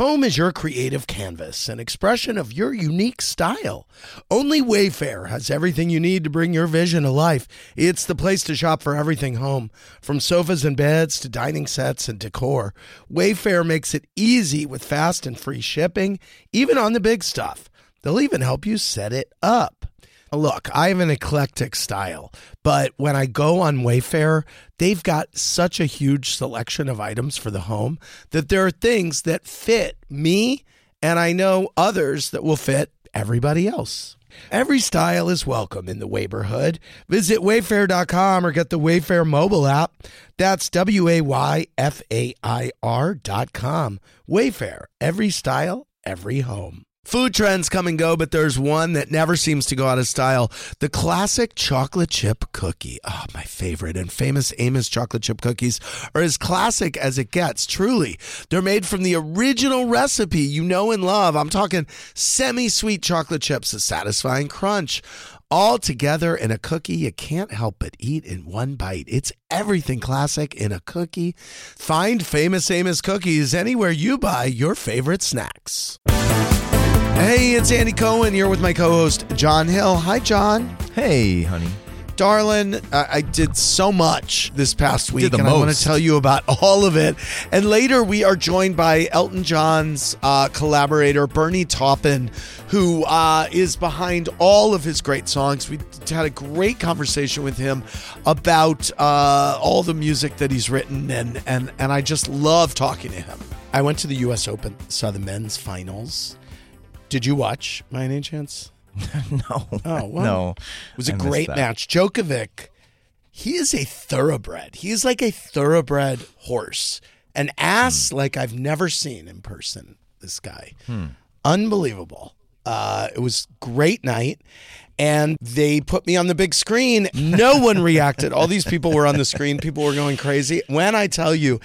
Home is your creative canvas, an expression of your unique style. Only Wayfair has everything you need to bring your vision to life. It's the place to shop for everything home, from sofas and beds to dining sets and decor. Wayfair makes it easy with fast and free shipping, even on the big stuff. They'll even help you set it up. Look, I have an eclectic style, but when I go on Wayfair, they've got such a huge selection of items for the home that there are things that fit me, and I know others that will fit everybody else. Every style is welcome in the neighborhood. Visit wayfair.com or get the Wayfair mobile app. That's W A Y F A I R.com. Wayfair, every style, every home. Food trends come and go, but there's one that never seems to go out of style. The classic chocolate chip cookie. Oh, my favorite. And famous Amos chocolate chip cookies are as classic as it gets, truly. They're made from the original recipe you know and love. I'm talking semi sweet chocolate chips, a satisfying crunch all together in a cookie you can't help but eat in one bite. It's everything classic in a cookie. Find Famous Amos cookies anywhere you buy your favorite snacks. Hey, it's Andy Cohen here with my co host, John Hill. Hi, John. Hey, honey. Darlin, I, I did so much this past week, and I want to most. tell you about all of it. And later, we are joined by Elton John's uh, collaborator, Bernie Taupin, who uh, is behind all of his great songs. We had a great conversation with him about uh, all the music that he's written, and, and, and I just love talking to him. I went to the U.S. Open, saw the men's finals. Did you watch by any chance? No. Oh, well, no. It was a I great match. Djokovic, he is a thoroughbred. He is like a thoroughbred horse, an Hmm. ass like I've never seen in person. This guy, unbelievable. Uh, it was great night. And they put me on the big screen. No one reacted. All these people were on the screen. People were going crazy. When I tell you,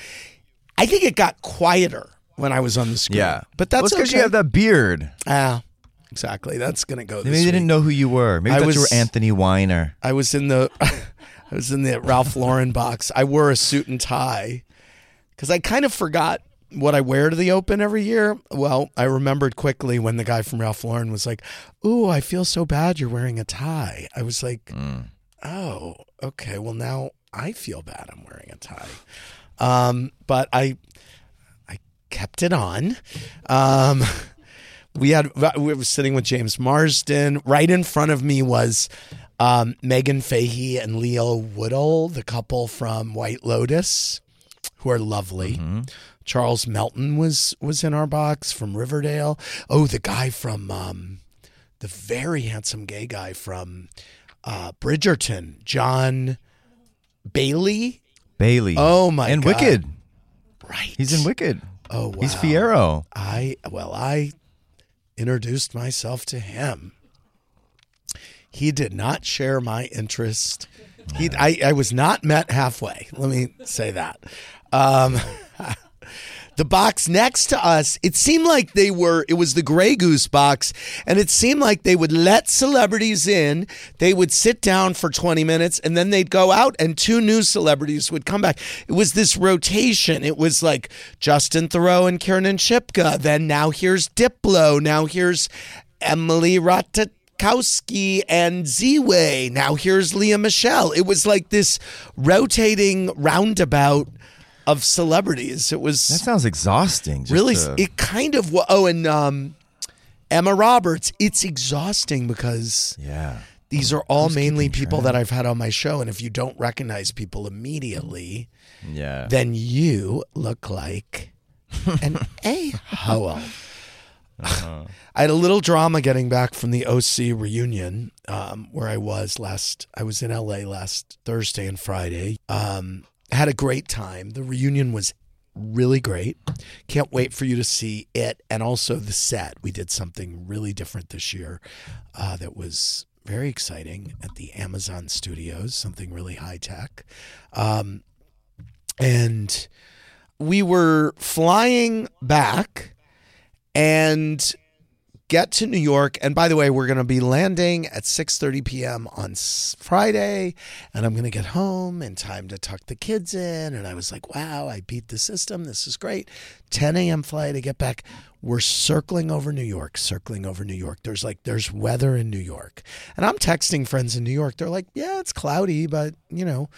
I think it got quieter when I was on the screen. Yeah. but that's because okay. you have that beard. Ah, exactly. That's gonna go. Maybe they didn't know who you were. Maybe I thought you was- were Anthony Weiner. I was in the I was in the Ralph Lauren box. I wore a suit and tie because I kind of forgot what I wear to the Open every year. Well, I remembered quickly when the guy from Ralph Lauren was like, "Ooh, I feel so bad you're wearing a tie." I was like, "Oh, okay. Well, now I feel bad I'm wearing a tie." Um, but I kept it on. Um, we had we were sitting with James Marsden. Right in front of me was um, Meghan Fahy and Leo Woodall, the couple from White Lotus, who are lovely. Charles Melton was was in our box from Riverdale. Oh, the guy from um, the very handsome gay guy from uh, Bridgerton, John Bailey. Bailey. Oh, my And God. Wicked. Right. He's in Wicked. Oh, wow. He's Fiyero. I well, I introduced myself to him. He did not share my interest. He, I, I was not met halfway. Let me say that. Um, the box next to us, it seemed like they were. It was the Grey Goose box, and it seemed like they would let celebrities in. They would sit down for twenty minutes, and then they'd go out, and two new celebrities would come back. It was this rotation. It was like Justin Theroux and Kiernan Shipka. Then now here's Diplo. Now here's Emily Ratajkowski and Z-Way. Now here's Lea Michele. It was like this rotating roundabout of celebrities. It was That sounds exhausting. really to- it kind of oh and um Emma Roberts. It's exhausting because yeah. these are all mainly people that I've had on my show, and if you don't recognize people immediately, Yeah. then you look like an a hole. Uh-huh. I had a little drama getting back from the OC reunion, um, where I was last. I was in LA last Thursday and Friday. Um, had a great time. The reunion was really great. Can't wait for you to see it and also the set. We did something really different this year uh, that was very exciting at the Amazon Studios. Something really high tech, um, and we were flying back and get to New York, and by the way, we're going to be landing at 6:30 p.m. on Friday, and I'm going to get home in time to tuck the kids in. And I was like, "Wow, I beat the system. This is great." 10 a.m. flight. I get back. We're circling over New York, circling over New York. There's like there's weather in New York, and I'm texting friends in New York. They're like, "Yeah, it's cloudy, but you know."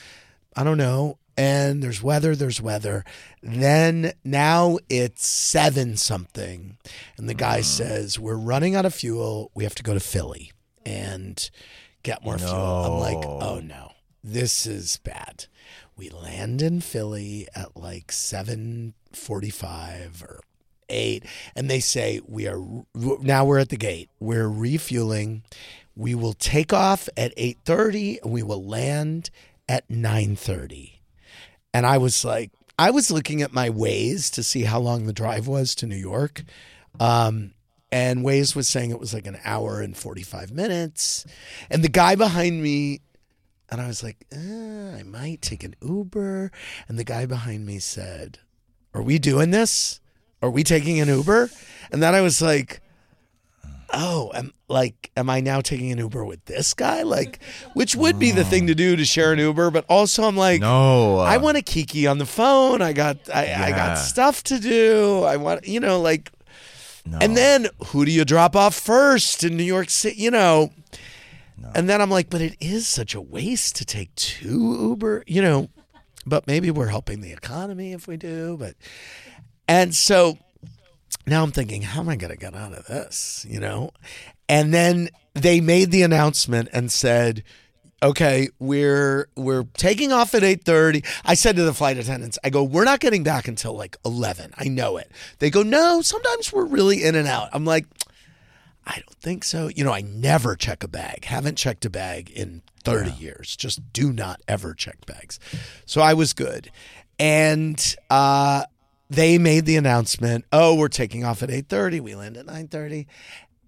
I don't know. And there's weather, there's weather. Then now it's seven something. And the guy mm-hmm. says, We're running out of fuel. We have to go to Philly and get more fuel. I'm like, Oh no, this is bad. We land in Philly at like 745 or eight and they say we are now we're at the gate we're refueling we will take off at 8.30 and we will land at 9.30 and i was like i was looking at my Waze to see how long the drive was to new york. Um, and Waze was saying it was like an hour and 45 minutes. And the guy behind me and i was like eh, i might take an uber. And the guy behind me said are we doing this? Are we taking an uber? And then i was like oh am like am i now taking an uber with this guy? Like which would be the thing mm. to do to share an uber but also i'm like No. Uh, i want to kiki on the phone. I got I, I got stuff to do. I want you know like No. and then who do you drop off first in new york city you know? And then i'm like but it is such a waste to take two uber you know but maybe we're helping the economy if we do but and so now I'm thinking, how am I going to get out of this? You know? And then they made the announcement and said, okay, we're we're taking off at 8:30. I said to the flight attendants, I go, we're not getting back until like 11. I know it. They go, no, sometimes we're really in and out. I'm like, I don't think so. You know, I never check a bag. Haven't checked a bag in 30 years. Just do not ever check bags. So I was good. And uh they made the announcement, "Oh, we're taking off at 8:30. We land at 9:30."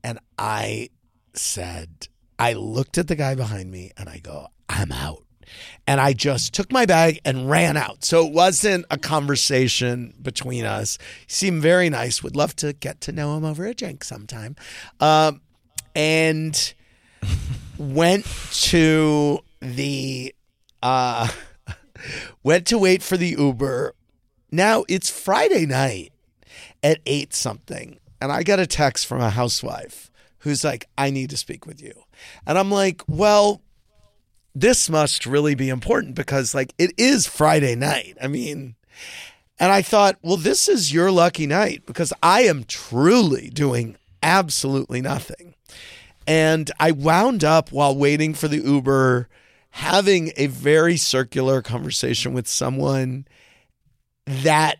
And I said, I looked at the guy behind me and I go, "I'm out." And I just took my bag and ran out. So it wasn't a conversation between us. He seemed very nice. Would love to get to know him over a drink sometime. Um, and went to the uh, went to wait for the Uber. Now it's Friday night at eight something, and I got a text from a housewife who's like, "I need to speak with you," and I'm like, "Well." This must really be important because, like, it is Friday night. I mean, and I thought, well, this is your lucky night because I am truly doing absolutely nothing. And I wound up while waiting for the Uber having a very circular conversation with someone that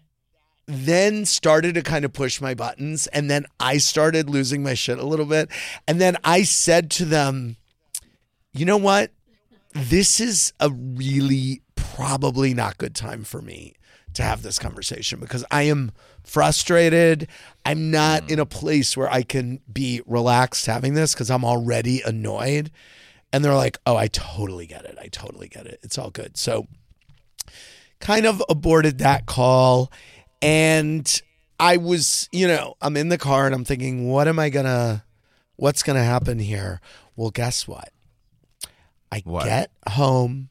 then started to kind of push my buttons. And then I started losing my shit a little bit. And then I said to them, you know what? This is a really probably not good time for me to have this conversation because I am frustrated. I'm not mm. in a place where I can be relaxed having this because I'm already annoyed. And they're like, oh, I totally get it. I totally get it. It's all good. So, kind of aborted that call. And I was, you know, I'm in the car and I'm thinking, what am I going to, what's going to happen here? Well, guess what? I What? get home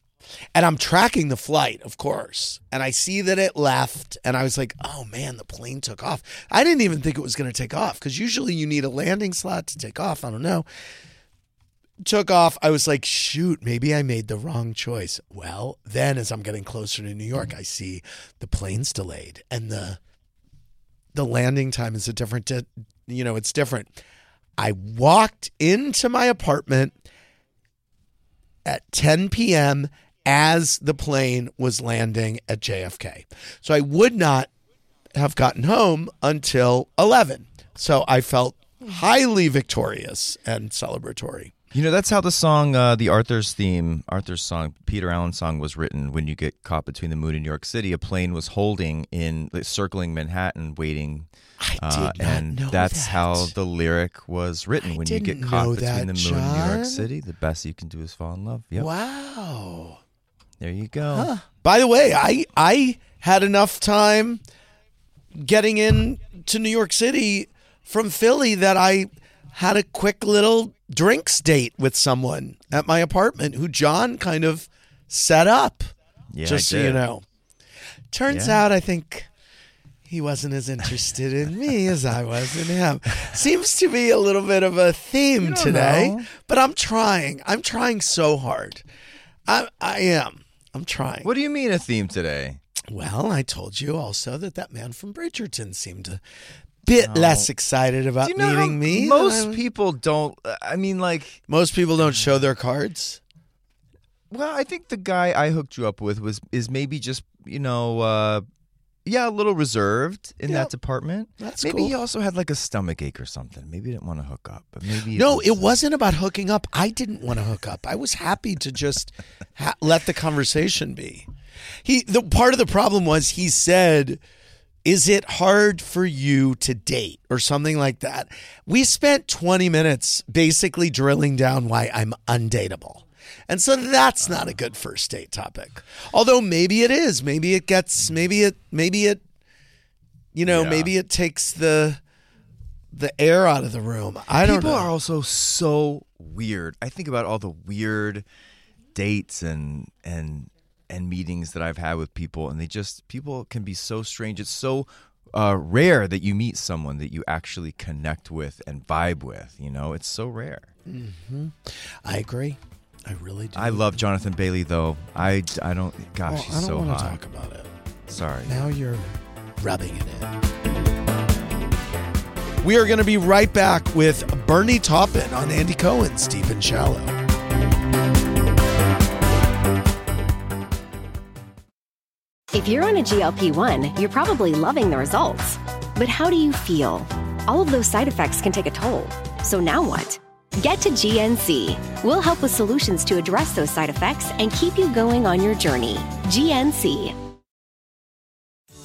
and I'm tracking the flight, of course. And I see that it left. And I was like, oh man, the plane took off. I didn't even think it was going to take off because usually you need a landing slot to take off. I don't know. Took off. I was like, shoot, maybe I made the wrong choice. Well, then as I'm getting closer to New York, I see the plane's delayed and the the landing time is a different di- you know, it's different. I walked into my apartment at 10 p.m. as the plane was landing at JFK. So I would not have gotten home until 11. So I felt highly victorious and celebratory. You know, that's how the song, uh, the Arthur's theme, Arthur's song, Peter Allen song was written. When you get caught between the moon and New York City, a plane was holding in, circling Manhattan, waiting. I did Uh, and that's that. how the lyric was written. I when you get caught between that, the moon and New York City, the best you can do is fall in love. Yep. Wow. There you go. By the way, I I had enough time getting in to New York City from Philly that I had a quick little drinks date with someone at my apartment who John kind of set up. Yeah, just so you know. Turns Yeah. out I think he wasn't as interested in me as I was in him. Seems to be a little bit of a theme today, know. but I'm trying. I'm trying so hard. I I am. I'm trying. What do you mean a theme today? Well, I told you also that that man from Bridgerton seemed a bit less excited about you know meeting me. most people don't. I mean, like, most people don't show their cards. well, I think the guy I hooked you up with was is maybe just you know, uh, yeah, a little reserved in that department. That's maybe cool. he also had like a stomach ache or something. Maybe he didn't want to hook up, but maybe No, it was. wasn't about hooking up. I didn't want to hook up. I was happy to just ha- let the conversation be. He the part of the problem was he said, "Is it hard for you to date?" or something like that. We spent 20 minutes basically drilling down why I'm undateable. And so that's not a good first date topic. Although maybe it is. Maybe it gets maybe it maybe it you know, Yeah. maybe it takes the the air out of the room. I don't People know. are also so weird. I think about all the weird dates and and and meetings that I've had with people, and they just people can be so strange. It's so uh, rare that you meet someone that you actually connect with and vibe with. You know, it's so rare. I agree. I really do. I love Jonathan Bailey though. I, I don't. Gosh, Well, he's so hot. I don't so want to talk about it. Sorry. Now you're rubbing it in. We are going to be right back with Bernie Taupin on Andy Cohen's Deep and Shallow. If you're on a GLP 1, you're probably loving the results. But how do you feel? All of those side effects can take a toll. So now what? Get to GNC. We'll help with solutions to address those side effects and keep you going on your journey. GNC.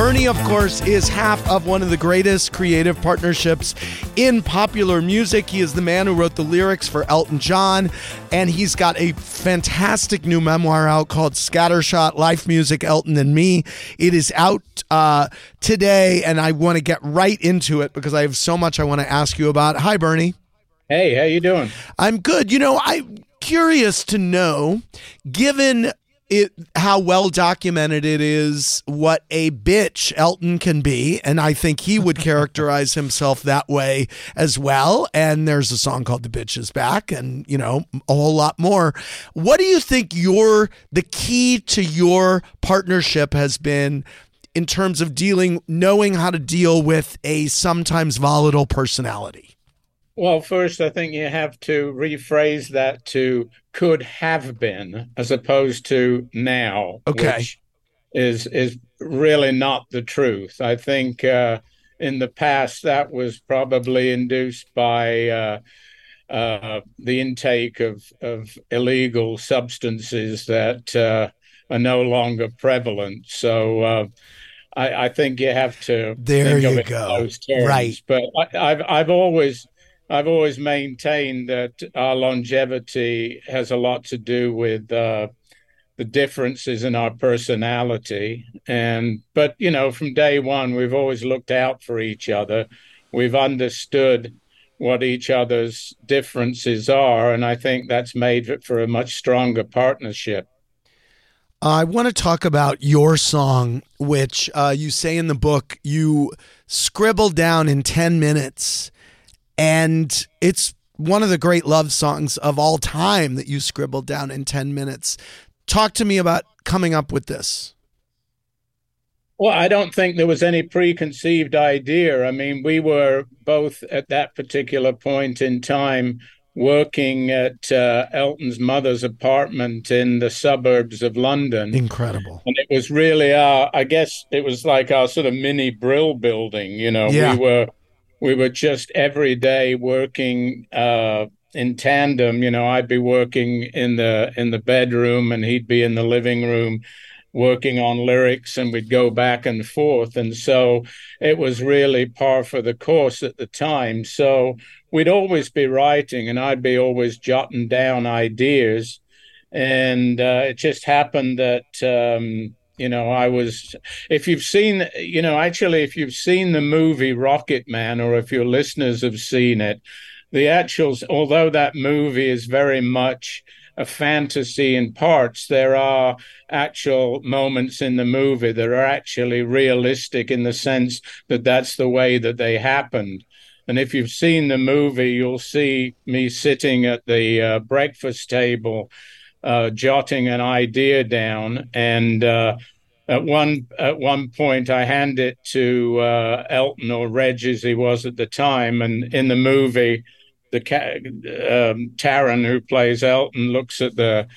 Bernie, of course, is half of one of the greatest creative partnerships in popular music. He is the man who wrote the lyrics for Elton John, and he's got a fantastic new memoir out called Scattershot Life Music, Elton and Me. It is out uh, today, and I want to get right into it because I have so much I want to ask you about. Hi, Bernie. Hey, how you doing? I'm good. You know, I'm curious to know, given it how well documented it is what a bitch Elton can be, and I think he would characterize himself that way as well. And there's a song called "The Bitch Is Back," and you know a whole lot more. What do you think your the key to your partnership has been? In terms of dealing, knowing how to deal with a sometimes volatile personality. Well, first, I think you have to rephrase that to could have been as opposed to now, Okay. which is is really not the truth. I think uh, in the past that was probably induced by uh, uh, the intake of of illegal substances that uh, are no longer prevalent. So. Uh, I, I think you have to There you go. terms. Right. But I, I've I've always I've always maintained that our longevity has a lot to do with uh, the differences in our personality. And but you know, from day one, we've always looked out for each other. We've understood what each other's differences are, and I think that's made for a much stronger partnership. I want to talk about your song, which uh, you say in the book you scribbled down in 10 minutes. And it's one of the great love songs of all time that you scribbled down in 10 minutes. Talk to me about coming up with this. Well, I don't think there was any preconceived idea. I mean, we were both at that particular point in time working at uh, Elton's mother's apartment in the suburbs of London. Incredible. And it was really our, I guess it was like our sort of mini Brill building. You know, yeah. we were we were just every day working uh, in tandem. You know, I'd be working in the in the bedroom, and he'd be in the living room working on lyrics and we'd go back and forth and so it was really par for the course at the time so we'd always be writing and i'd be always jotting down ideas and uh, it just happened that um, you know i was if you've seen you know actually if you've seen the movie rocket man or if your listeners have seen it the actuals although that movie is very much a fantasy in parts, there are actual moments in the movie that are actually realistic in the sense that that's the way that they happened. And if you've seen the movie, you'll see me sitting at the uh, breakfast table, uh, jotting an idea down. And uh, at one at one point, I hand it to uh, Elton or Reg as he was at the time. And in the movie, the um, Taron who plays Elton looks at the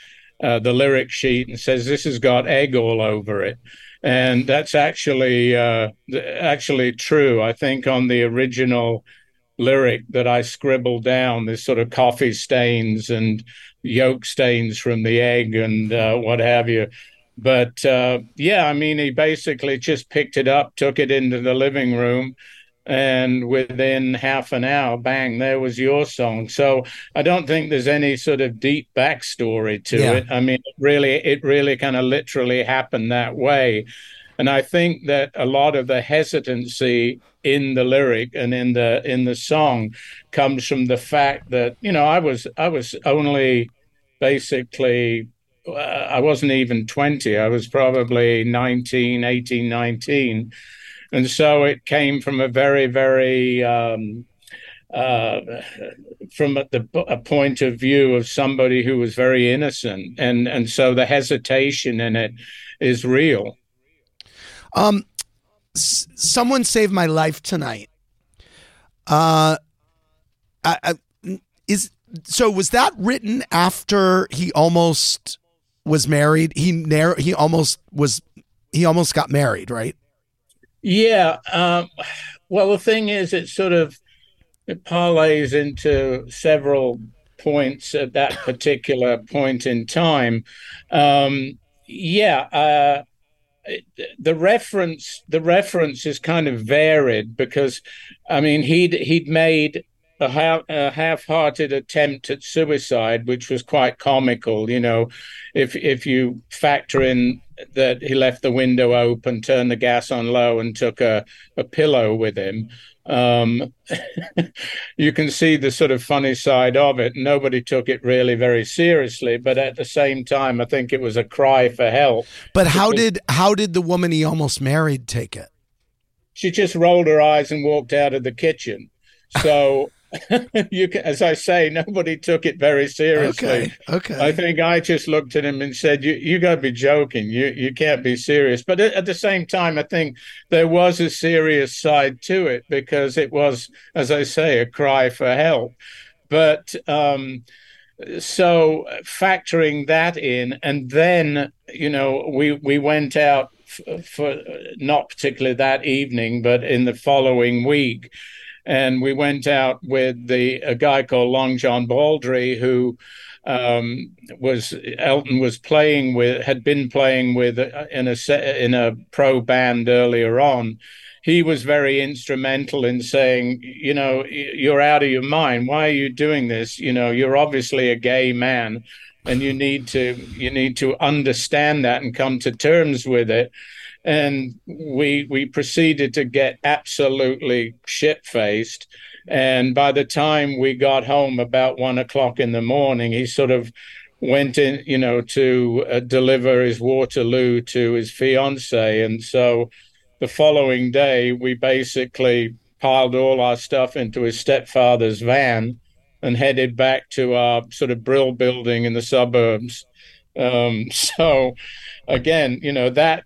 uh, the lyric sheet and says this has got egg all over it, and that's actually uh, actually true. I think on the original lyric that I scribbled down, there's sort of coffee stains and yolk stains from the egg and uh, what have you. But uh, yeah, I mean, he basically just picked it up, took it into the living room and within half an hour, bang, there was your song. So I don't think there's any sort of deep backstory to yeah. it. I mean, it really, it really kind of literally happened that way. And I think that a lot of the hesitancy in the lyric and in the in the song comes from the fact that you know I was I was only basically uh, I wasn't even 20 I was probably 19 18 19 and so it came from a very, very um, uh, from the a point of view of somebody who was very innocent, and and so the hesitation in it is real. Um, s- someone saved my life tonight. Uh, I, I, is so was that written after he almost was married? He narrow he almost was he almost got married, right? Yeah. Um, well, the thing is, it sort of it parlays into several points at that particular point in time. Um, yeah. Uh, the reference the reference is kind of varied because I mean he'd he'd made a, a half-hearted attempt at suicide, which was quite comical. You know, if if you factor in that he left the window open, turned the gas on low, and took a, a pillow with him. Um, you can see the sort of funny side of it. Nobody took it really very seriously, but at the same time, I think it was a cry for help. But how did how did the woman he almost married take it? She just rolled her eyes and walked out of the kitchen. So you can, as I say, nobody took it very seriously. Okay. Okay. I think I just looked at him and said, "You you got to be joking. You you can't be serious." But at the same time, I think there was a serious side to it because it was, as I say, a cry for help. But um, so factoring that in, and then you know we we went out f- for not particularly that evening, but in the following week and we went out with the a guy called Long John Baldry who um, was Elton was playing with had been playing with uh, in a in a pro band earlier on. He was very instrumental in saying, you know, you're out of your mind. Why are you doing this? You know, you're obviously a gay man, and you need to you need to understand that and come to terms with it and we we proceeded to get absolutely shit faced. And by the time we got home about one o'clock in the morning, he sort of went in, you know, to uh, deliver his Waterloo to his fiance. And so the following day, we basically piled all our stuff into his stepfather's van and headed back to our sort of Brill building in the suburbs. Um, so again, you know, that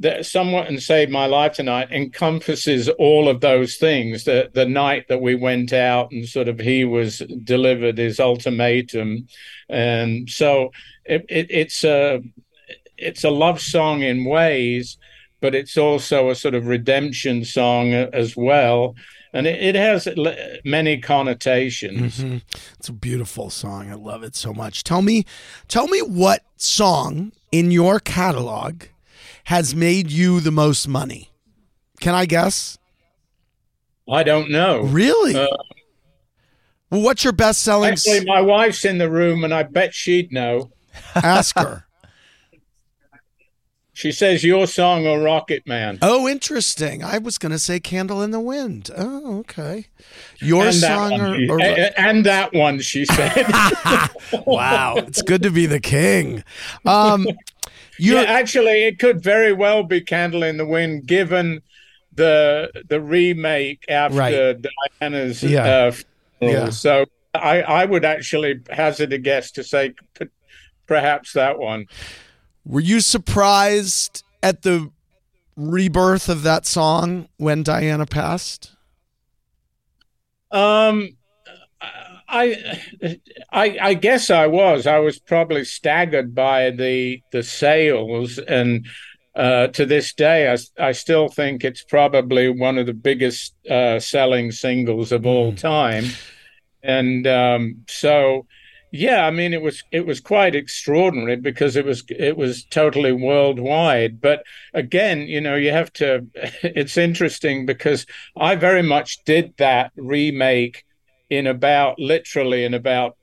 that somewhat and saved my life tonight encompasses all of those things. The the night that we went out and sort of he was delivered his ultimatum, and so it, it, it's a it's a love song in ways, but it's also a sort of redemption song as well. And it, it has many connotations. Mm-hmm. It's a beautiful song. I love it so much. Tell me, tell me what song in your catalog has made you the most money? Can I guess? I don't know. Really? Uh, well, what's your best selling? Actually, my wife's in the room, and I bet she'd know. Ask her. She says your song or Rocket Man. Oh, interesting. I was going to say Candle in the Wind. Oh, okay. Your and song or, or, and that one, she said. wow, it's good to be the king. Um, yeah, actually, it could very well be Candle in the Wind, given the the remake after right. Diana's yeah. Uh, yeah. So I I would actually hazard a guess to say perhaps that one. Were you surprised at the rebirth of that song when Diana passed? Um, I, I, I guess I was. I was probably staggered by the the sales, and uh, to this day, I, I still think it's probably one of the biggest uh, selling singles of all mm. time. And um, so, yeah, I mean, it was it was quite extraordinary because it was it was totally worldwide. But again, you know, you have to. It's interesting because I very much did that remake in about literally in about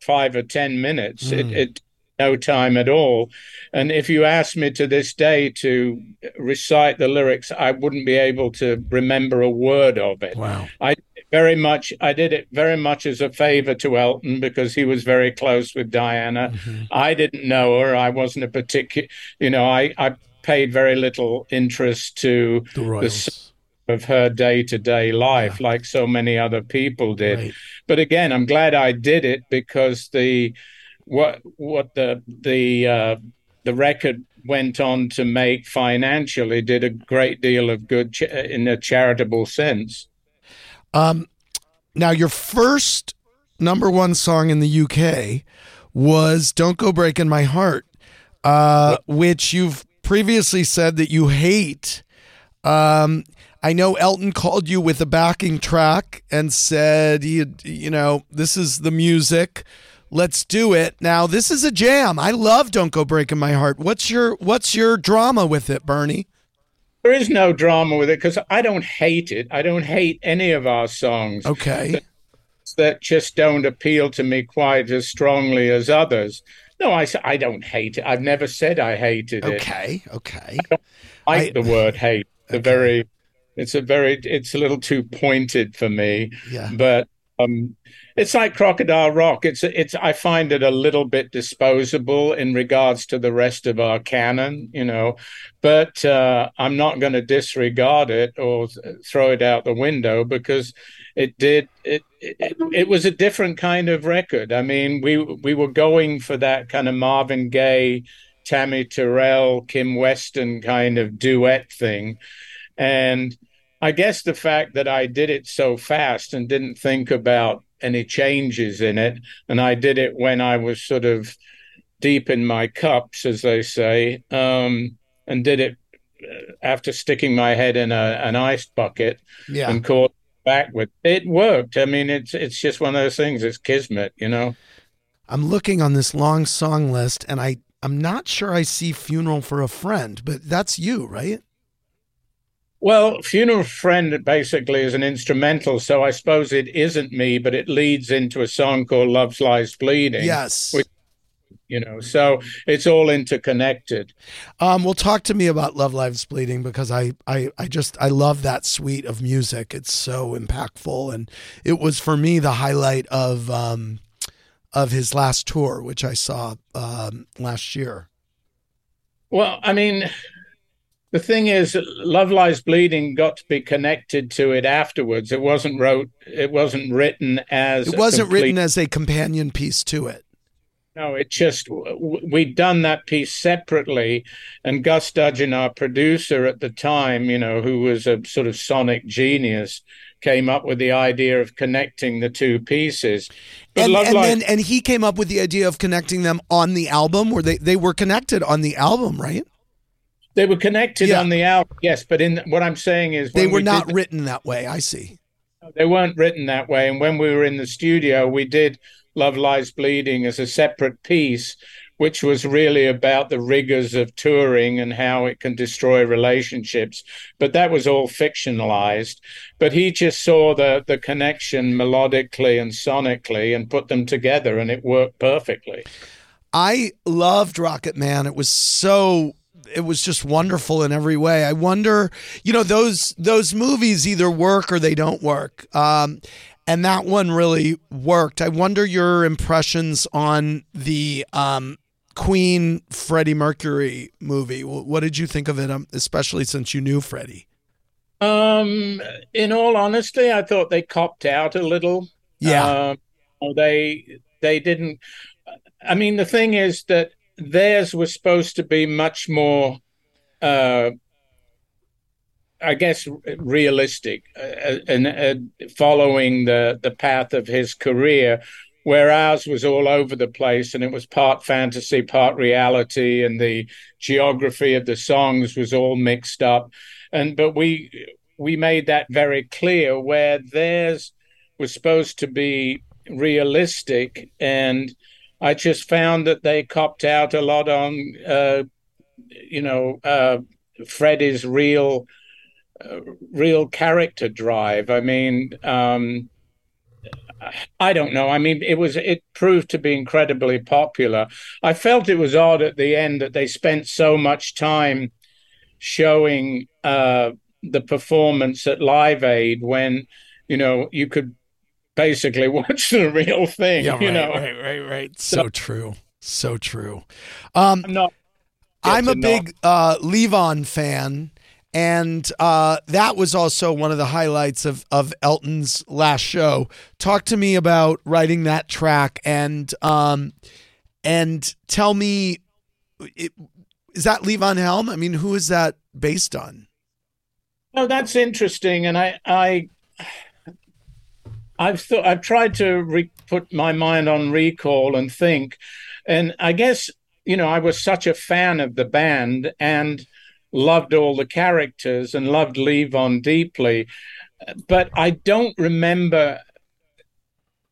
five or ten minutes. Mm. It, it no time at all. And if you ask me to this day to recite the lyrics, I wouldn't be able to remember a word of it. Wow. I very much I did it very much as a favor to Elton because he was very close with Diana. Mm-hmm. I didn't know her. I wasn't a particular you know, I, I paid very little interest to the, the of her day to day life, yeah. like so many other people did. Right. But again, I'm glad I did it because the what what the the uh, the record went on to make financially did a great deal of good ch- in a charitable sense. Um, now your first number one song in the UK was "Don't Go Breaking My Heart," uh, which you've previously said that you hate. Um, I know Elton called you with a backing track and said, you, you know, this is the music. Let's do it. Now, this is a jam. I love Don't Go Breaking My Heart. What's your what's your drama with it, Bernie? There is no drama with it because I don't hate it. I don't hate any of our songs. Okay. That, that just don't appeal to me quite as strongly as others. No, I, I don't hate it. I've never said I hated it. Okay, okay. I like I, the word hate. The okay. very it's a very it's a little too pointed for me. Yeah. But um it's like Crocodile Rock. It's it's I find it a little bit disposable in regards to the rest of our canon, you know. But uh, I'm not going to disregard it or throw it out the window because it did it, it it was a different kind of record. I mean, we we were going for that kind of Marvin Gaye, Tammy Terrell, Kim Weston kind of duet thing, and I guess the fact that I did it so fast and didn't think about any changes in it, and I did it when I was sort of deep in my cups, as they say, um, and did it uh, after sticking my head in a, an ice bucket yeah. and caught back with it worked. I mean, it's it's just one of those things. It's kismet, you know. I'm looking on this long song list, and I I'm not sure I see "Funeral for a Friend," but that's you, right? Well, Funeral Friend basically is an instrumental, so I suppose it isn't me, but it leads into a song called Love Lies Bleeding. Yes. Which, you know, so it's all interconnected. Um, well, talk to me about Love Lies Bleeding because I, I, I just I love that suite of music. It's so impactful, and it was for me the highlight of um, of his last tour, which I saw um, last year. Well, I mean, the thing is love lies bleeding got to be connected to it afterwards it wasn't wrote it wasn't written as it wasn't complete... written as a companion piece to it No, it just we'd done that piece separately, and Gus Dudgeon, our producer at the time, you know, who was a sort of sonic genius, came up with the idea of connecting the two pieces. But and, and then and he came up with the idea of connecting them on the album, where they they were connected on the album, right? They were connected yeah. on the album, yes. But in what I'm saying is they were we not written that way. I see. They weren't written that way, and when we were in the studio, we did Love Lies Bleeding as a separate piece, which was really about the rigors of touring and how it can destroy relationships. But that was all fictionalized. But he just saw the, the connection melodically and sonically and put them together, and it worked perfectly. I loved Rocket Man. It was so it was just wonderful in every way. I wonder, you know, those those movies either work or they don't work. Um, and that one really worked. I wonder your impressions on the um, Queen Freddie Mercury movie. What did you think of it, um, especially since you knew Freddie? Um, in all honesty, I thought they copped out a little. Yeah, uh, they they didn't. I mean, the thing is that theirs was supposed to be much more uh, I guess realistic uh, and uh, following the the path of his career, where ours was all over the place and it was part fantasy, part reality, and the geography of the songs was all mixed up. And but we we made that very clear where theirs was supposed to be realistic and I just found that they copped out a lot on, uh, you know, uh, Freddie's real real character drive. I mean, um, I don't know. I mean, it was it proved to be incredibly popular. I felt it was odd at the end that they spent so much time showing uh, the performance at Live Aid when you know you could basically watch the real thing. Yeah, you right, know, right, right, right. So, so true, so true. Um, I'm not. I'm a big uh, Levon fan. And uh, that was also one of the highlights of, of Elton's last show. Talk to me about writing that track and um, and tell me, it, is that Levon Helm? I mean, who is that based on? Oh, that's interesting, and I I I've thought I've tried to re- put my mind on recall and think, and I guess you know I was such a fan of the band and loved all the characters and loved Levon deeply. But I don't remember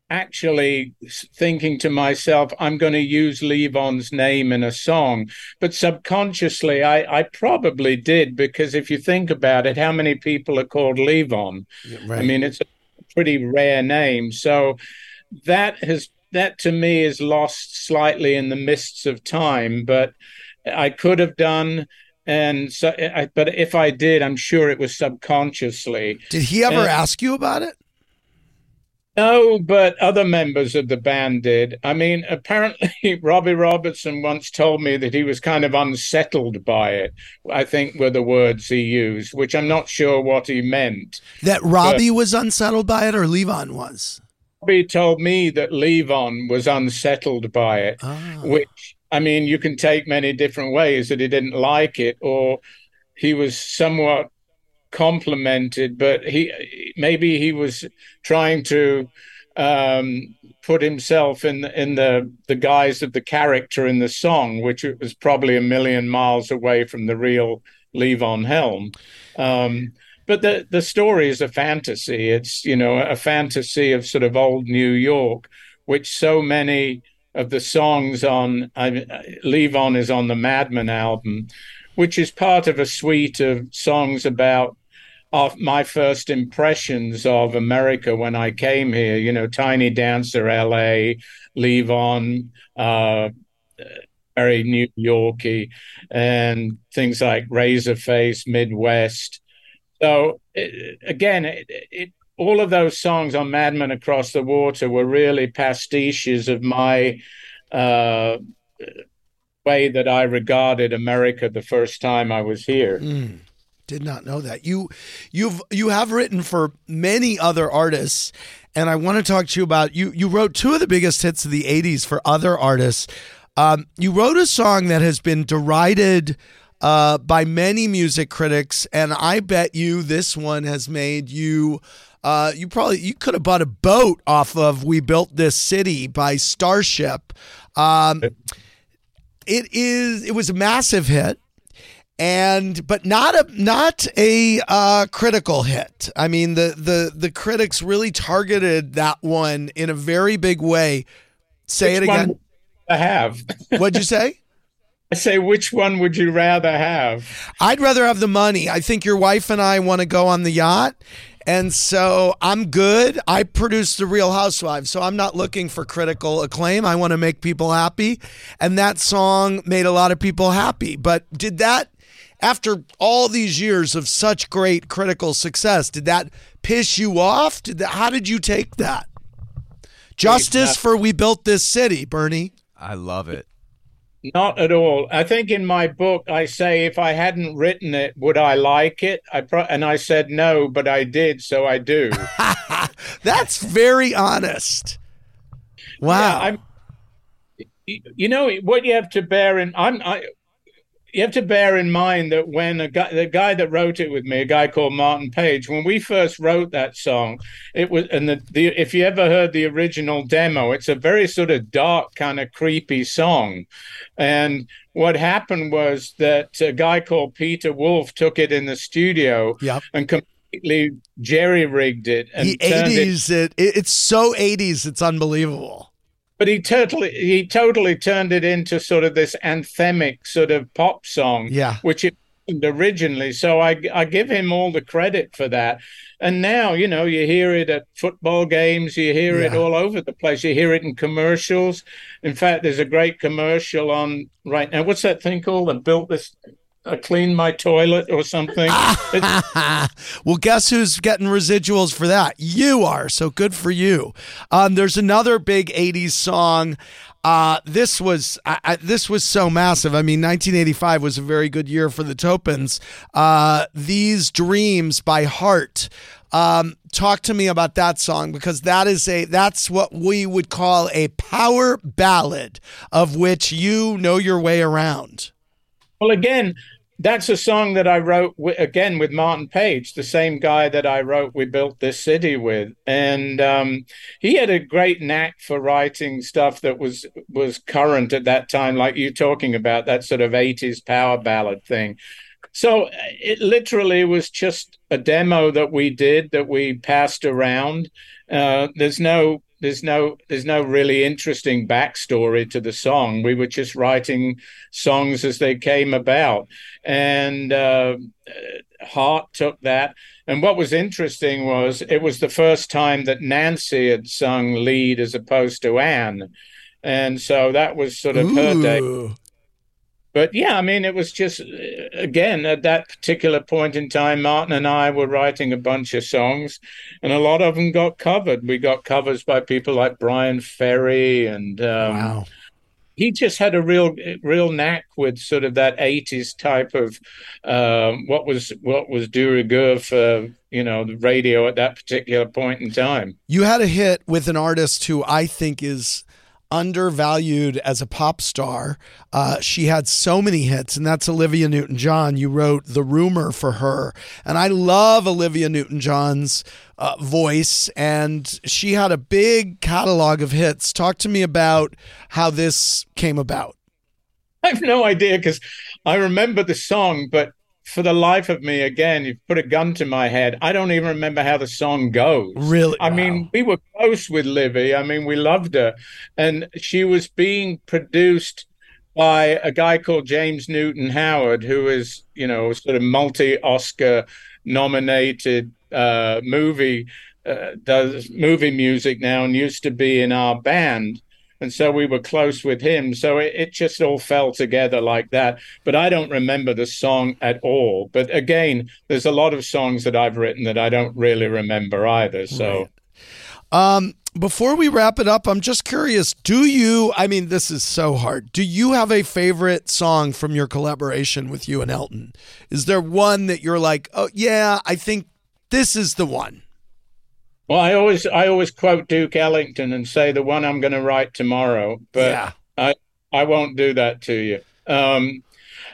actually thinking to myself, I'm going to use Levon's name in a song. But subconsciously, I, I, probably did because if you think about it, how many people are called Levon? Yeah, right. I mean, it's a pretty rare name. So that has that to me is lost slightly in the mists of time. But I could have done and so I, but if i did i'm sure it was subconsciously did he ever and, ask you about it no but other members of the band did. I mean apparently robbie robertson once told me that he was kind of unsettled by it i think were the words he used which i'm not sure what he meant. That robbie but, was unsettled by it or levon was? Robbie told me that levon was unsettled by it oh. which I mean, you can take many different ways that he didn't like it, or he was somewhat complimented, but he maybe he was trying to um, put himself in in the the guise of the character in the song, which was probably a million miles away from the real Levon Helm. Um, but the the story is a fantasy. It's you know a fantasy of sort of old New York, which so many of the songs on I, Levon is on the Madman album, which is part of a suite of songs about of my first impressions of America when I came here. You know, Tiny Dancer, L.A., Levon, uh, very New Yorky, and things like Razorface, Midwest. So it, again, it, it all of those songs on Madman Across the Water were really pastiches of my uh, way that I regarded America the first time I was here. Mm. Did not know that. You you've you have written for many other artists and I want to talk to you about you you wrote two of the biggest hits of the 80s for other artists. Um, you wrote a song that has been derided uh, by many music critics, and I bet you this one has made you. Uh, you probably you could have bought a boat off of "We Built This City" by Starship. Um, it is. It was a massive hit and but not a not a uh, critical hit. I mean the the the critics really targeted that one in a very big way. Say which it again. I have. What'd you say? I say, which one would you rather have? I'd rather have the money. I think your wife and I want to go on the yacht. And so I'm good. I produce The Real Housewives, so I'm not looking for critical acclaim. I want to make people happy. And that song made a lot of people happy. But did that after all these years of such great critical success, did that piss you off? Did that, how did you take that? Justice for We Built This City, Bernie. I love it. Not at all. I think in my book I say if I hadn't written it, would I like it? I pro- and I said no, but I did, so I do. That's very honest. Wow. Yeah, you know what you have to bear in. I'm. I, you have to bear in mind that when a guy, the guy that wrote it with me, a guy called Martin Page, when we first wrote that song, it was, and the, the if you ever heard the original demo, it's a very sort of dark, kind of creepy song. And what happened was that a guy called Peter Wolf took it in the studio yep. and completely jerry rigged it. And he 80s it, it. It's so 80s, it's unbelievable but he totally he totally turned it into sort of this anthemic sort of pop song yeah. which it originally. So I, I give him all the credit for that. And now you know you hear it at football games you hear yeah. it all over the place. You hear it in commercials. In fact there's a great commercial on right now. What's that thing called that built this I clean my toilet or something. well, guess who's getting residuals for that? You are. So good for you. Um, there's another big '80s song. Uh, this was I, I, this was so massive. I mean, 1985 was a very good year for the Topans. Uh, These Dreams by Heart. Um, talk to me about that song because that is a that's what we would call a power ballad of which you know your way around. Well, again, that's a song that I wrote w- again with Martin Page, the same guy that I wrote "We Built This City" with, and um, he had a great knack for writing stuff that was was current at that time, like you talking about that sort of '80s power ballad thing. So it literally was just a demo that we did that we passed around. Uh, there's no there's no there's no really interesting backstory to the song. We were just writing songs as they came about, and uh, Heart took that. And what was interesting was it was the first time that Nancy had sung lead as opposed to Anne, and so that was sort of Ooh. her day but yeah, I mean, it was just again at that particular point in time, Martin and I were writing a bunch of songs, and a lot of them got covered. We got covers by people like Bryan Ferry, and um, wow. he just had a real, real knack with sort of that '80s type of um, what was what was de rigueur for you know the radio at that particular point in time. You had a hit with an artist who I think is undervalued as a pop star. Uh, she had so many hits, and that's Olivia Newton John. You wrote The Rumor for her. And I love Olivia Newton John's uh, voice, and she had a big catalog of hits. Talk to me about how this came about. I have no idea because I remember the song, but for the life of me, again, you put a gun to my head. I don't even remember how the song goes. Really? I wow. mean, we were close with Livy. I mean, we loved her. And she was being produced by a guy called James Newton Howard, who is, you know, sort of multi Oscar nominated uh, movie, uh, does movie music now and used to be in our band and so we were close with him. So it, it, just all fell together like that. But I don't remember the song at all. But again, there's a lot of songs that I've written that I don't really remember either. So. Right. Um, before we wrap it up, I'm just curious. Do you? I mean, this is so hard. Do you have a favorite song from your collaboration with you and Elton? Is there one that you're like, oh yeah, I think this is the one? Well, I always I always quote Duke Ellington and say the one I'm going to write tomorrow, but Yeah. I I won't do that to you. Um,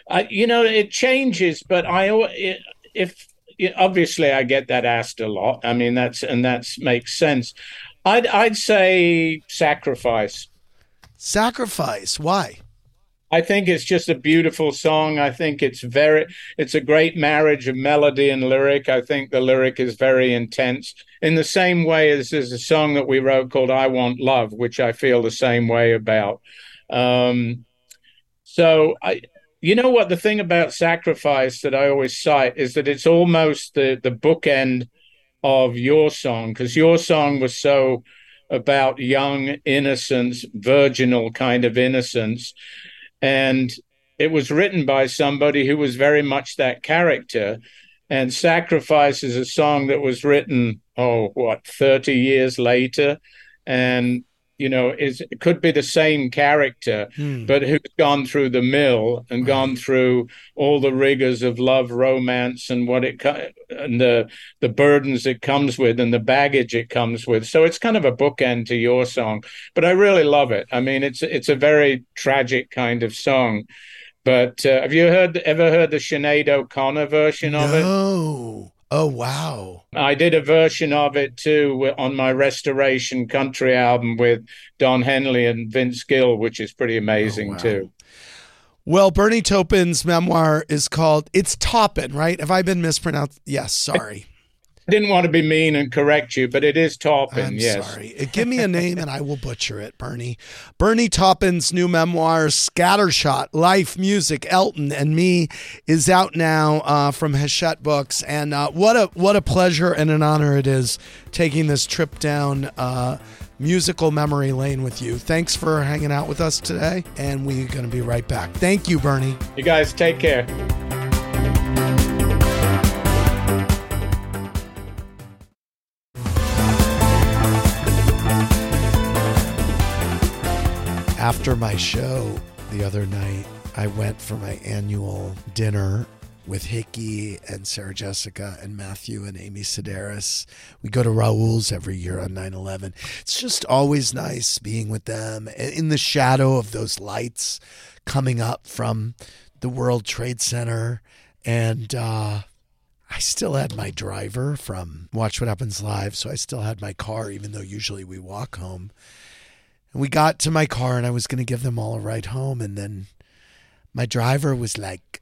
I, you know, it changes, but I al- it, if obviously I get that asked a lot. I mean, that's and that's makes sense. I'd I'd say sacrifice. Sacrifice. Why? I think it's just a beautiful song. I think it's very it's a great marriage of melody and lyric. I think the lyric is very intense. In the same way as there's a song that we wrote called I Want Love, which I feel the same way about. Um, so I you know what the thing about sacrifice that I always cite is that it's almost the the bookend of your song because your song was so about young innocence, virginal kind of innocence and it was written by somebody who was very much that character. And sacrifice is a song that was written oh what 30 years later? And you know is it could be the same character Hmm. but who's gone through the mill and gone through all the rigors of love romance and what it and the the burdens it comes with and the baggage it comes with so it's kind of a bookend to your song but i really love it i mean it's it's a very tragic kind of song but uh, have you heard ever heard the Sinead O'Connor version of it? No. Oh wow. I did a version of it too on my Restoration Country album with Don Henley and Vince Gill, which is pretty amazing Oh, wow. too. Well, Bernie Taupin's memoir is called It's Toppin, right? Have I been mispronounced? Yes, sorry. I didn't want to be mean and correct you, but it is Taupin, I'm yes. sorry. Uh, Give me a name and I will butcher it, Bernie. Bernie Taupin's new memoir, Scattershot Life, Music, Elton, and Me, is out now uh, from Hachette Books. And uh, what a what a pleasure and an honor it is taking this trip down uh, musical memory lane with you. Thanks for hanging out with us today, and we're going to be right back. Thank you, Bernie. You guys take care. After my show the other night, I went for my annual dinner with Hickey and Sarah Jessica and Matthew and Amy Sedaris. We go to Raoul's every year on 9 11. It's just always nice being with them in the shadow of those lights coming up from the World Trade Center. And uh, I still had my driver from Watch What Happens Live. So I still had my car, even though usually we walk home. And we got to my car and I was going to give them all a ride home. And then my driver was like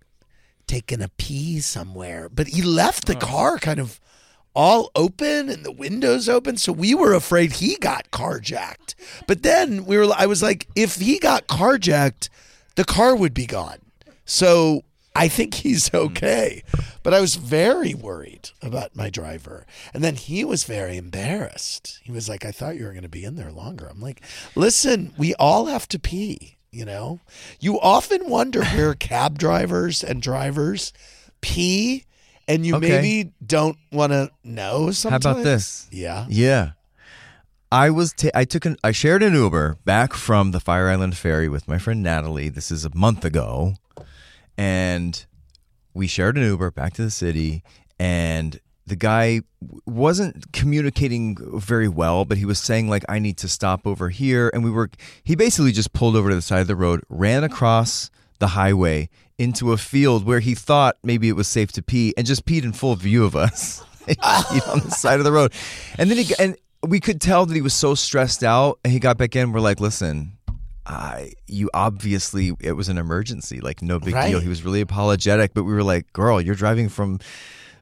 taking a pee somewhere, but he left the oh. car kind of all open and the windows open. So we were afraid he got carjacked. But then we were, I was like, if he got carjacked, the car would be gone. So I think he's mm-hmm. okay. But I was very worried about my driver. And then he was very embarrassed. He was like, I thought you were going to be in there longer. I'm like, listen, we all have to pee, you know? You often wonder where cab drivers and drivers pee and you Okay. maybe don't want to know How about this? Yeah. Yeah. I was ta- I took an I shared an Uber back from the Fire Island ferry with my friend Natalie. This is a month ago. And we shared an Uber back to the city and the guy wasn't communicating very well, but he was saying like I need to stop over here and we were he basically just pulled over to the side of the road, ran across the highway into a field where he thought maybe it was safe to pee and just peed in full view of us. On the side of the road. And then he and we could tell that he was so stressed out and he got back in we're like, "Listen, I you obviously it was an emergency, like no big Right. deal." He was really apologetic, but we were like, "Girl, you're driving from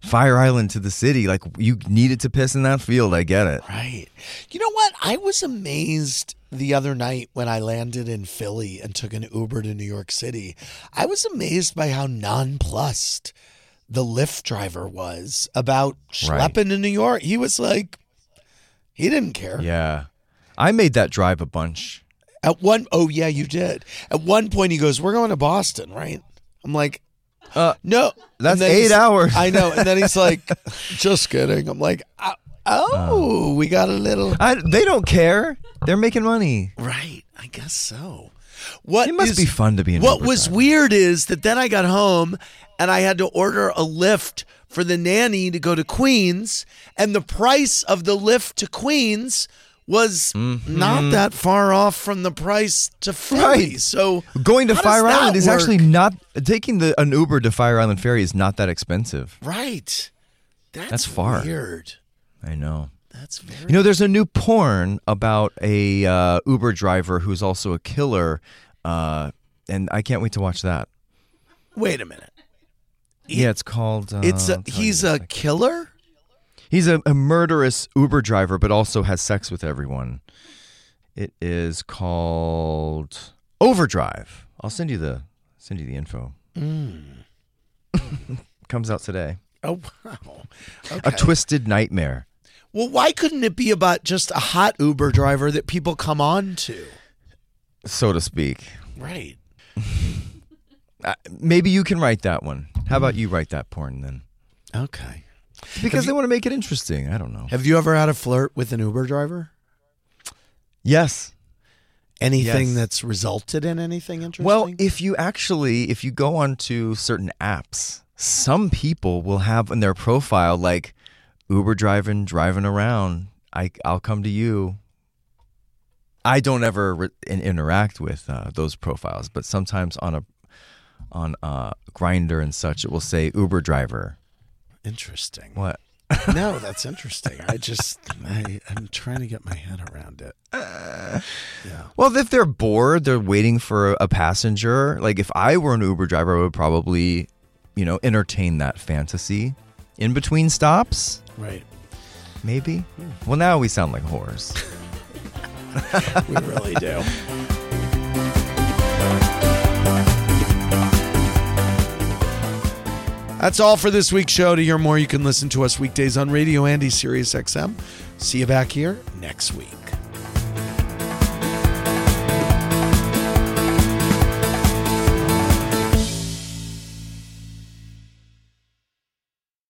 Fire Island to the city. Like you needed to piss in that field. I get it." Right. You know what? I was amazed the other night when I landed in Philly and took an Uber to New York City. I was amazed by how nonplussed the Lyft driver was about Right. schlepping to New York. He was like, he didn't care. Yeah. I made that drive a bunch. At one, oh yeah, you did. At one point, he goes, "We're going to Boston, right?" I'm like, Uh, "No, that's eight hours. I know. And then he's like, "Just kidding." I'm like, "I, Oh, we got a little. I, they don't care. They're making money. Right, I guess so. What It must is- be fun to be What was driver. weird is that then I got home and I had to order a Lyft for the nanny to go to Queens, and the price of the Lyft to Queens was Mm-hmm. not that far off from the price to Philly. Right. So Going to Fire Island is work? actually not taking the an Uber to Fire Island Ferry is not that expensive. right. That's, That's far. Weird. I know. That's very. You know, there's a new porn about a uh, Uber driver who's also a killer, uh, and I can't wait to watch that. Wait a minute. Yeah, it's called. Uh, It's a he's a second. killer. He's a, a murderous Uber driver, but also has sex with everyone. It is called Overdrive. I'll send you the send you the info. Comes out today. Oh wow. A twisted nightmare. Well, why couldn't it be about just a hot Uber driver that people come on to? so to speak. Right. Uh, maybe you can write that one. How about you write that porn then? Okay. Because they want to make it interesting. I don't know. Have you ever had a flirt with an Uber driver? Yes. Anything Yes. that's resulted in anything interesting? Well, if you actually, if you go onto certain apps, some people will have in their profile like Uber driving, driving around. I, I'll come to you. I don't ever re- interact with uh, those profiles, but sometimes on a on uh, Grindr and such, it will say Uber driver. Interesting. What? no, that's interesting. I just I, I'm trying to get my head around it. Uh, yeah. Well, if they're bored, they're waiting for a passenger. Like if I were an Uber driver, I would probably, you know, entertain that fantasy in between stops. Right. Maybe. Hmm. Well, now we sound like whores. We really do. That's all for this week's show. To hear more, you can listen to us weekdays on Radio Andy Sirius XM. See you back here next week.